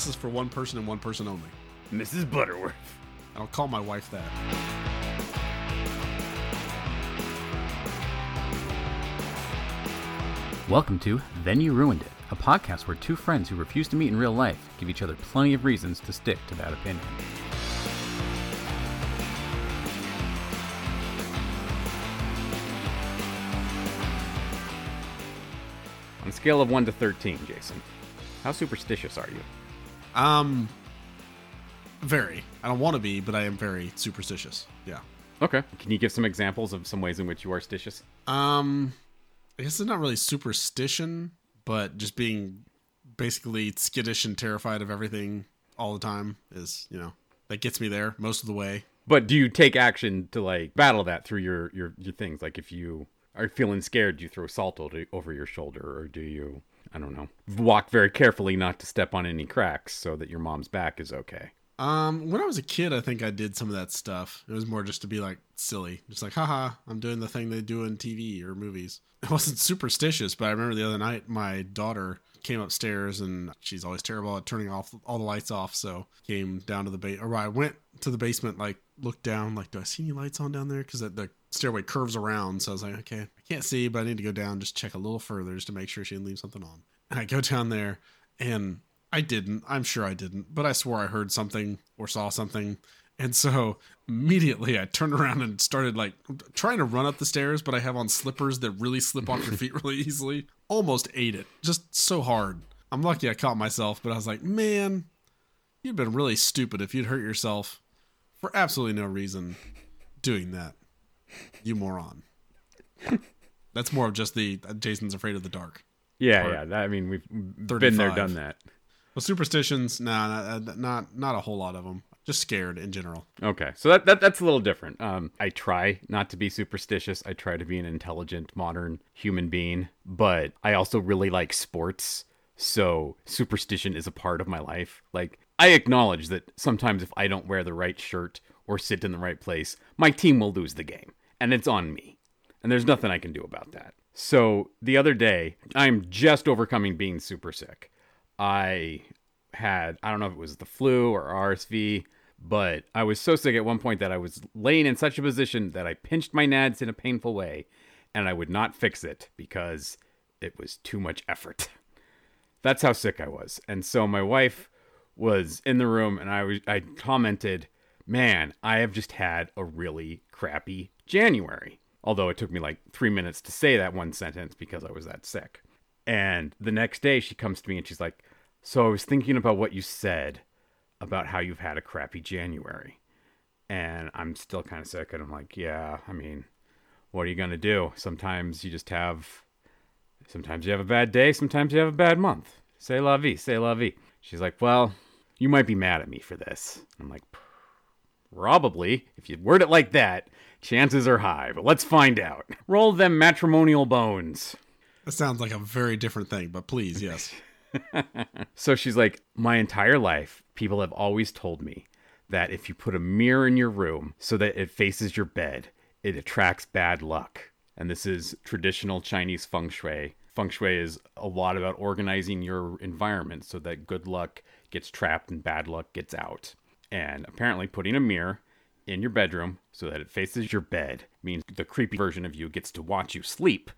This is for one person and one person only. Mrs. Butterworth. I'll call my wife that. Welcome to Then You Ruined It, a podcast where two friends who refuse to meet in real life give each other plenty of reasons to stick to that opinion. On a scale of 1 to 13, Jason, how superstitious are you? Um, very. I don't want to be, but I am very superstitious. Yeah. Okay. Can you give some examples of some ways in which you are stitious? Um, I guess it's not really superstition, but just being basically skittish and terrified of everything all the time is, you know, that gets me there most of the way. But do you take action to like battle that through your your, your things? Like if you are feeling scared, do you throw salt over, over your shoulder, or do you, I don't know, walk very carefully not to step on any cracks so that your mom's back is okay? Um, when I was a kid, I think I did some of that stuff. It was more just to be like silly, just like, haha, I'm doing the thing they do in TV or movies. It wasn't superstitious, but I remember the other night my daughter came upstairs and she's always terrible at turning off all the lights off. So came down to the base, or I went to the basement, like looked down, like, do I see any lights on down there? Because the stairway curves around. So I was like, okay, I can't see, but I need to go down, just check a little further just to make sure she didn't leave something on. And I go down there and I didn't. I'm sure I didn't, but I swore I heard something or saw something. And so immediately I turned around and started like trying to run up the stairs, but I have on slippers that really slip off your feet really easily. Almost ate it. Just so hard. I'm lucky I caught myself, but I was like, man, you'd been really stupid if you'd hurt yourself for absolutely no reason doing that. You moron. That's more of just the Jason's afraid of the dark. Yeah, Or yeah. That, I mean, we've been 35. there, done that. Well, superstitions, nah, not, not not a whole lot of them. Just scared in general. Okay, so that, that that's a little different. Um, I try not to be superstitious. I try to be an intelligent, modern human being, but I also really like sports. So superstition is a part of my life. Like I acknowledge that sometimes if I don't wear the right shirt or sit in the right place, my team will lose the game, and it's on me. And there's nothing I can do about that. So the other day, I'm just overcoming being super sick. I had, I don't know if it was the flu or RSV, but I was so sick at one point that I was laying in such a position that I pinched my nads in a painful way and I would not fix it because it was too much effort. That's how sick I was. And so my wife was in the room and I was I commented, "Man, I have just had a really crappy January." Although it took me like 3 minutes to say that one sentence because I was that sick. And the next day she comes to me and she's like, "So I was thinking about what you said about how you've had a crappy January." And I'm still kind of sick and I'm like, "Yeah, I mean, what are you going to do? Sometimes you just have sometimes you have a bad day, sometimes you have a bad month. Say la vie, say la vie." She's like, "Well, you might be mad at me for this." I'm like, "Probably. If you word it like that, chances are high, but let's find out. Roll them matrimonial bones." That sounds like a very different thing, but please, yes. So she's like, My entire life, people have always told me that if you put a mirror in your room so that it faces your bed, it attracts bad luck. And this is traditional Chinese feng shui. Feng shui is a lot about organizing your environment so that good luck gets trapped and bad luck gets out. And apparently, putting a mirror in your bedroom so that it faces your bed means the creepy version of you gets to watch you sleep.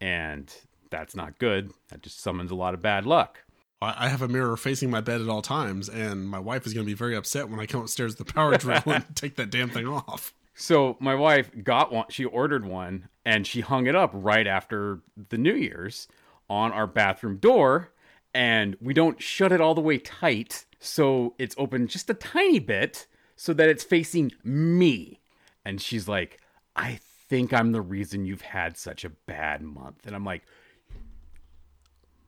And that's not good. That just summons a lot of bad luck. I have a mirror facing my bed at all times, and my wife is going to be very upset when I come upstairs with the power drill and take that damn thing off. So my wife got one. She ordered one, and she hung it up right after the New Year's on our bathroom door. And we don't shut it all the way tight, so it's open just a tiny bit, so that it's facing me. And she's like, "I think I'm the reason you've had such a bad month." And I'm like,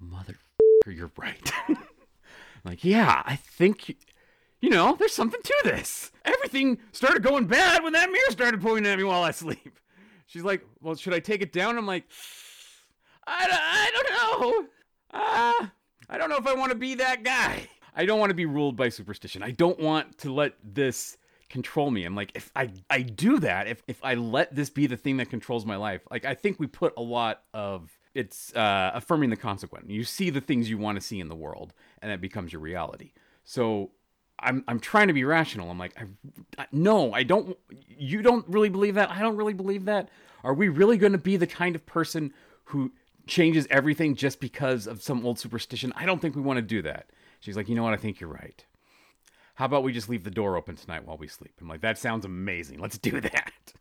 "Mother, you're right." Like, yeah, I think. You- you know, there's something to this. Everything started going bad when that mirror started pointing at me while I sleep. She's like, well, should I take it down? I'm like, I, I don't know. Uh, I don't know if I want to be that guy. I don't want to be ruled by superstition. I don't want to let this control me. I'm like, if I, I do that, if, if I let this be the thing that controls my life, like, I think we put a lot of it's uh, affirming the consequent. You see the things you want to see in the world, and that becomes your reality. So I'm I'm trying to be rational. I'm like, I, I, no, I don't. You don't really believe that. I don't really believe that. Are we really going to be the kind of person who changes everything just because of some old superstition? I don't think we want to do that. She's like, you know what? I think you're right. How about we just leave the door open tonight while we sleep? I'm like, that sounds amazing. Let's do that.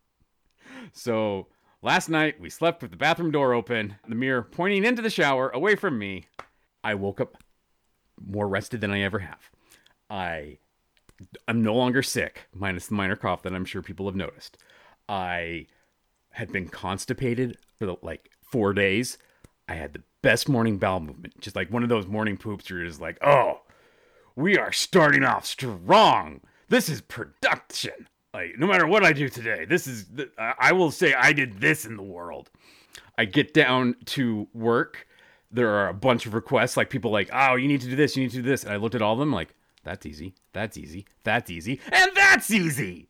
So last night we slept with the bathroom door open, the mirror pointing into the shower away from me. I woke up more rested than I ever have. I I'm no longer sick, minus the minor cough that I'm sure people have noticed. I had been constipated for the, like four days. I had the best morning bowel movement, just like one of those morning poops where you're just like, oh, we are starting off strong. This is production. Like, no matter what I do today, this is, I will say I did this in the world. I get down to work. There are a bunch of requests, like people like, oh, you need to do this, you need to do this. And I looked at all of them, like, that's easy, that's easy, that's easy, and that's easy.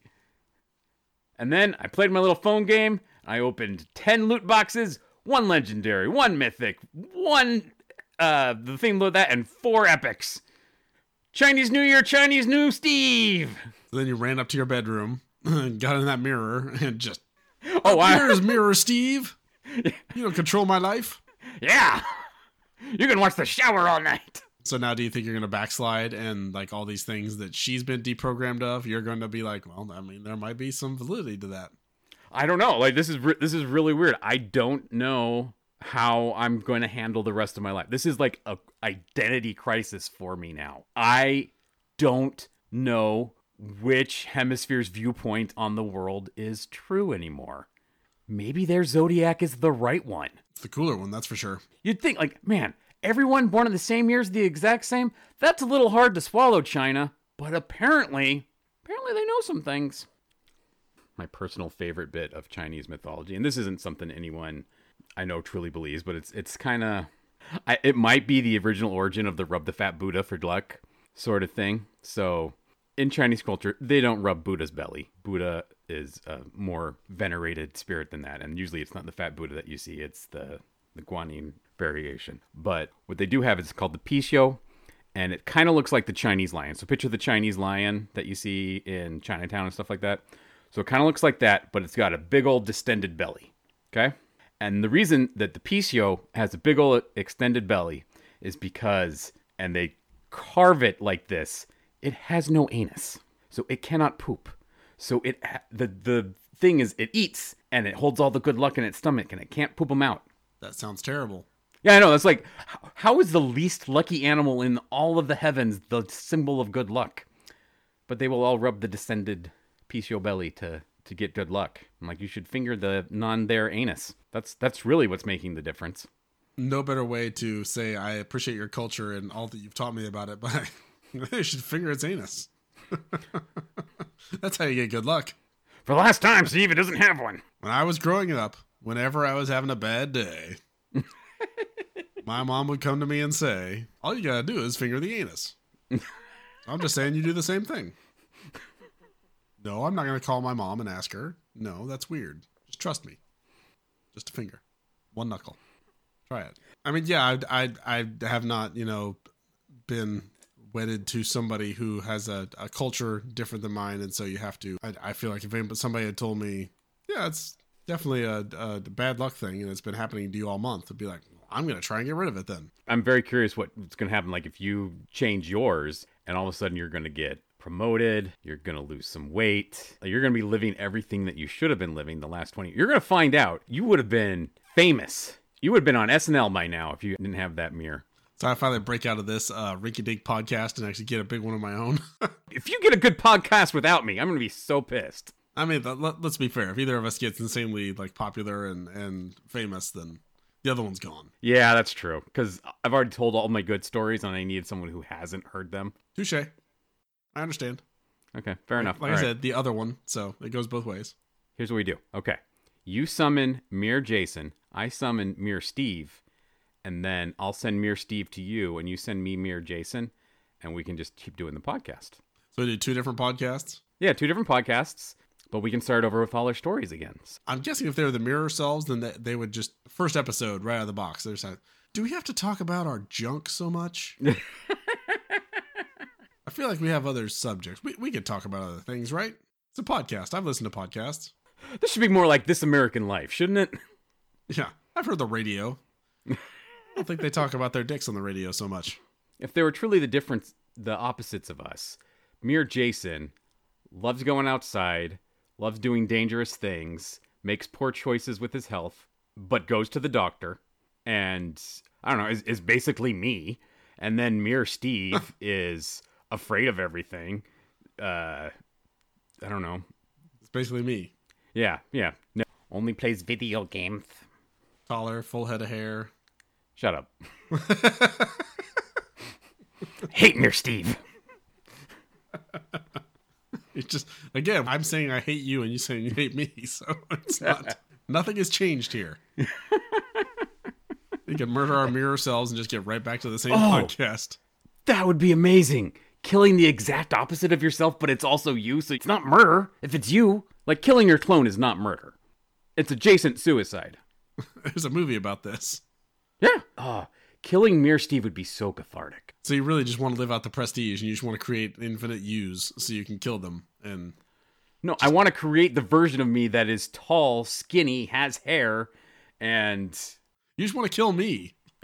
And then I played my little phone game. I opened 10 loot boxes, one legendary, one mythic, one uh the thing with that, and four epics. Chinese New Year, Chinese New Steve. Then you ran up to your bedroom, got in that mirror, and just Oh, I, here's mirror Steve. You don't control my life. yeah. You can watch the shower all night. So now, do you think you're going to backslide and like all these things that she's been deprogrammed of? You're going to be like, well, I mean, there might be some validity to that. I don't know. Like this is re- this is really weird. I don't know how I'm going to handle the rest of my life. This is like a identity crisis for me now. I don't know which hemisphere's viewpoint on the world is true anymore. Maybe their zodiac is the right one. It's the cooler one, that's for sure. You'd think like, man, everyone born in the same year is the exact same. That's a little hard to swallow, China. But apparently, apparently they know some things. My personal favorite bit of Chinese mythology, and this isn't something anyone I know truly believes, but it's it's kind of it might be the original origin of the rub the fat Buddha for luck sort of thing. So in Chinese culture, they don't rub Buddha's belly. Buddha is a more venerated spirit than that, and usually it's not the fat Buddha that you see; it's the the Guanyin variation. But what they do have is called the Pixiu, and it kind of looks like the Chinese lion. So picture the Chinese lion that you see in Chinatown and stuff like that. So it kind of looks like that, but it's got a big old distended belly. Okay? And the reason that the Pixiu has a big old extended belly is because, and they carve it like this, it has no anus. So it cannot poop. So it the the thing is it eats and it holds all the good luck in its stomach and it can't poop them out. That sounds terrible. Yeah, I know. That's like, how is the least lucky animal in all of the heavens the symbol of good luck? But they will all rub the descended Pixiu belly to to get good luck. I'm like, you should finger the non there anus. That's that's really what's making the difference. No better way to say I appreciate your culture and all that you've taught me about it, but you should finger its anus. that's how you get good luck. For the last time, Steve, it doesn't have one. When I was growing up, whenever I was having a bad day, my mom would come to me and say, All you gotta do is finger the anus. I'm just saying you do the same thing. No, I'm not gonna call my mom and ask her. No, that's weird. Just trust me. Just a finger. One knuckle. Try it. I mean, yeah, I, I, I have not, you know, been wedded to somebody who has a, a culture different than mine, and so you have to. I, I feel like if somebody had told me, yeah, it's definitely a, a bad luck thing, and it's been happening to you all month, I'd be like, I'm gonna try and get rid of it then. I'm very curious what's gonna happen. Like if you change yours, and all of a sudden you're gonna get promoted, you're gonna lose some weight, you're gonna be living everything that you should have been living the last 20. You're gonna find out you would have been famous. You would have been on SNL by now if you didn't have that mirror. So I finally break out of this uh, rinky dink podcast and actually get a big one of my own. if you get a good podcast without me, I'm gonna be so pissed. I mean, let, us be fair. If either of us gets insanely like popular and and famous, then the other one's gone. Yeah, that's true. Because I've already told all my good stories, and I need someone who hasn't heard them. Touche. I understand. Okay, fair enough. Like, like I right. said, the other one, so it goes both ways. Here's what we do. Okay, you summon Mir Jason. I summon Mir Steve, and then I'll send Mir Steve to you, and you send me Mir Jason, and we can just keep doing the podcast. So we do two different podcasts. Yeah, two different podcasts but we can start over with all our stories again. I'm guessing if they were the mirror selves, then they, they would just first episode right out of the box. They're saying, "Do we have to talk about our junk so much?" I feel like we have other subjects. We we could talk about other things, right? It's a podcast. I've listened to podcasts. This should be more like This American Life, shouldn't it? Yeah, I've heard the radio. I don't think they talk about their dicks on the radio so much. If they were truly the difference, the opposites of us, mere Jason loves going outside, loves doing dangerous things, makes poor choices with his health, but goes to the doctor, and I don't know, is, is basically me. And then mere Steve is afraid of everything. Uh, I don't know. It's basically me. Yeah, yeah. No, only plays video games. Taller, full head of hair. Shut up. Hate mere Steve. It's just again, I'm saying I hate you, and you saying you hate me. So it's not. nothing has changed here. we can murder our mirror selves and just get right back to the same Oh. podcast. That would be amazing. Killing the exact opposite of yourself, but it's also you, so it's not murder if it's you. Like killing your clone is not murder. It's adjacent suicide. There's a movie about this. Yeah. Oh, killing mere Steve would be so cathartic. So you really just want to live out the prestige, and you just want to create infinite yous so you can kill them. And No, I want to create the version of me that is tall, skinny, has hair, and you just want to kill me.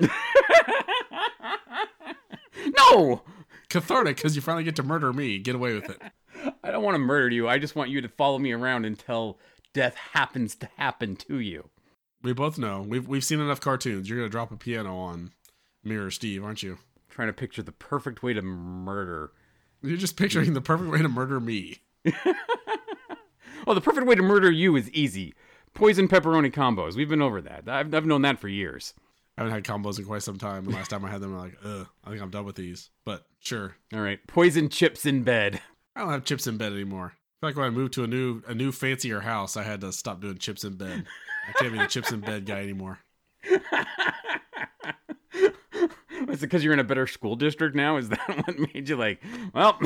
no, Cathartic because you finally get to murder me. Get away with it. I don't want to murder you. I just want you to follow me around until death happens to happen to you. We both know. We've we've seen enough cartoons. You're gonna drop a piano on Mirror Steve, aren't you? trying to picture the perfect way to murder. You're just picturing the perfect way to murder me. well, the perfect way to murder you is easy. Poison pepperoni combos. We've been over that. I've, I've known that for years. I haven't had combos in quite some time. The last time I had them, I'm like, ugh, I think I'm done with these. But sure, All right. Poison chips in bed. I don't have chips in bed anymore. I feel like when I moved to a new a new fancier house, I had to stop doing chips in bed. I can't be the chips in bed guy anymore. Is it because you're in a better school district now? Is that what made you like, well,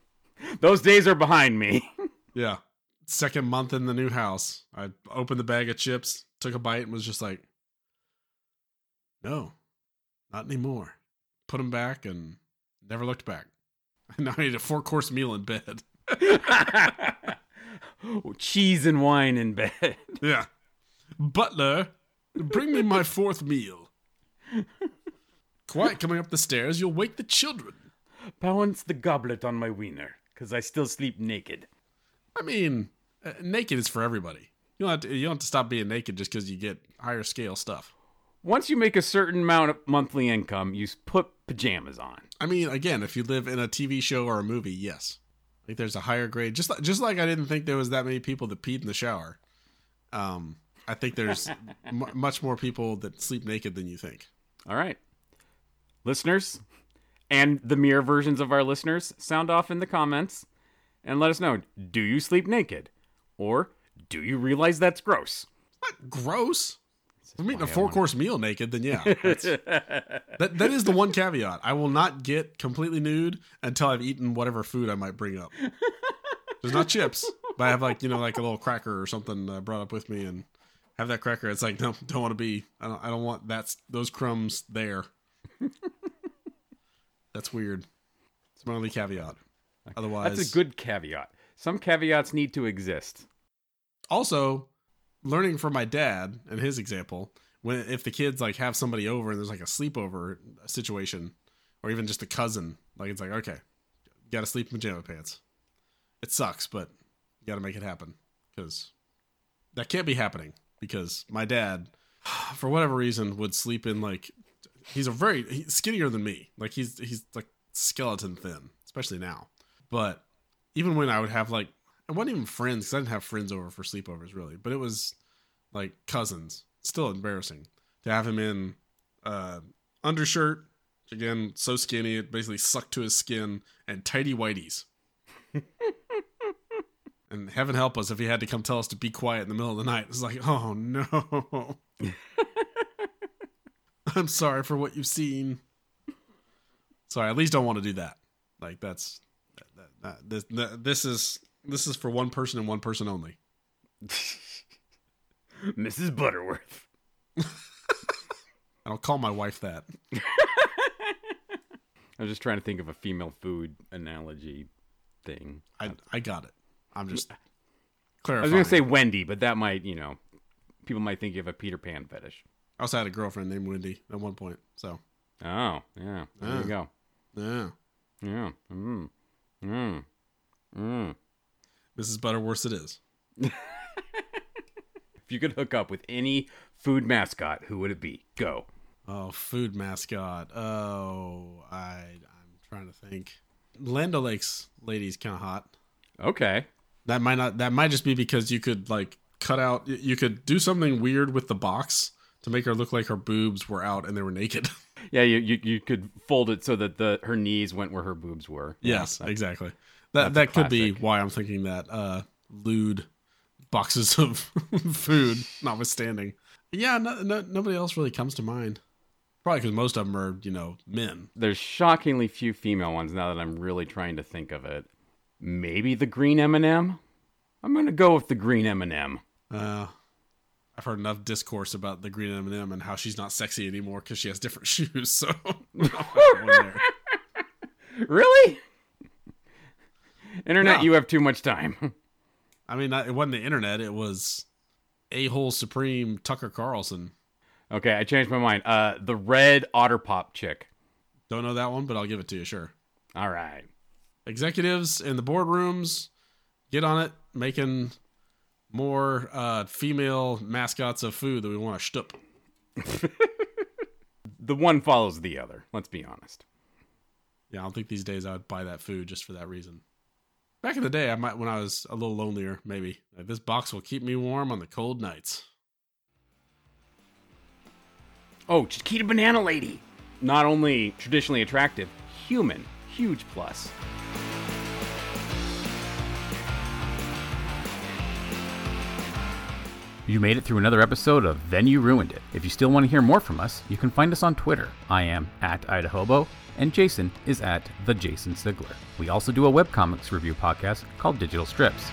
those days are behind me? Yeah. Second month in the new house, I opened the bag of chips, took a bite, and was just like, no, not anymore. Put them back and never looked back. Now I ate a four course meal in bed. Cheese and wine in bed. Yeah. Butler, bring me my fourth meal. Quiet coming up the stairs, you'll wake the children. Balance the goblet on my wiener, because I still sleep naked. I mean, uh, naked is for everybody. You don't have to, you don't have to stop being naked just because you get higher scale stuff. Once you make a certain amount of monthly income, you put pajamas on. I mean, again, if you live in a TV show or a movie, yes. Think there's a higher grade. Just like, just like I didn't think there was that many people that peed in the shower. Um, I think there's m- much more people that sleep naked than you think. All right. Listeners, and the mirror versions of our listeners, sound off in the comments and let us know do you sleep naked? Or do you realize that's gross? Not gross. If I'm eating a four course meal naked, then yeah. that, that is the one caveat. I will not get completely nude until I've eaten whatever food I might bring up. There's not chips, but I have like, you know, like a little cracker or something uh, brought up with me and have that cracker. It's like, no, don't want to be, I don't, I don't want that's those crumbs there. That's weird. It's my only caveat. Otherwise, That's a good caveat. Some caveats need to exist. also learning from my dad and his example when if the kids like have somebody over and there's like a sleepover situation or even just a cousin like it's like okay you gotta sleep in pajama pants. It sucks but you gotta make it happen because that can't be happening because my dad for whatever reason would sleep in like he's a very he's skinnier than me. Like he's he's like skeleton thin especially now. But even when I would have like it wasn't even friends 'cause I didn't have friends over for sleepovers really, but it was like cousins. Still embarrassing to have him in uh, undershirt again, so skinny it basically sucked to his skin, and tidy whiteys. and heaven help us if he had to come tell us to be quiet in the middle of the night. It's like, oh no. I'm sorry for what you've seen. Sorry, at least don't want to do that. Like that's that, that, that, this, this is this is for one person and one person only. Mrs. Butterworth. I don't call my wife that. I was just trying to think of a female food analogy thing. I I got it. I'm just clarifying. I was gonna say Wendy, but that might, you know, people might think you have a Peter Pan fetish. I also had a girlfriend named Wendy at one point. So Oh, yeah. There Ah. you go. yeah, Yeah. Mm. Mm. Mm. Mrs. Butterworth it is. If you could hook up with any food mascot, who would it be? Go. Oh, food mascot. Oh, I I'm trying to think. Land O'Lakes lady's kind of hot. Okay. That might not. That might just be because you could like cut out. You could do something weird with the box to make her look like her boobs were out and they were naked. Yeah, you, you you could fold it so that the her knees went where her boobs were. Yes, that- exactly. That that could be why I'm thinking that. Uh, lewd boxes of food, notwithstanding. Yeah, no, no, nobody else really comes to mind. Probably because most of them are, you know, men. There's shockingly few female ones now that I'm really trying to think of it. Maybe the green M&M. I'm gonna go with the green M&M. Uh, I've heard enough discourse about the green M&M and how she's not sexy anymore because she has different shoes. So, I'm not going there. Really? Internet, Yeah. you have too much time. I mean, it wasn't the internet; it was a hole supreme Tucker Carlson. okay, I changed my mind. Uh, the red otter pop chick. Don't know that one, but I'll give it to you. Sure. All right. Executives in the boardrooms, get on it, making more uh, female mascots of food that we want to shtup. The one follows the other. Let's be honest. Yeah, I don't think these days I would buy that food just for that reason. Back in the day, I might when I was a little lonelier, maybe. Like, this box will keep me warm on the cold nights. Oh, Chiquita Banana Lady. Not only traditionally attractive, human. Huge plus. You made it through another episode of Then You Ruined It. If you still want to hear more from us, you can find us on Twitter. I am at Idahobo, and Jason is at the Jason Sigler. We also do a webcomics review podcast called Digital Strips.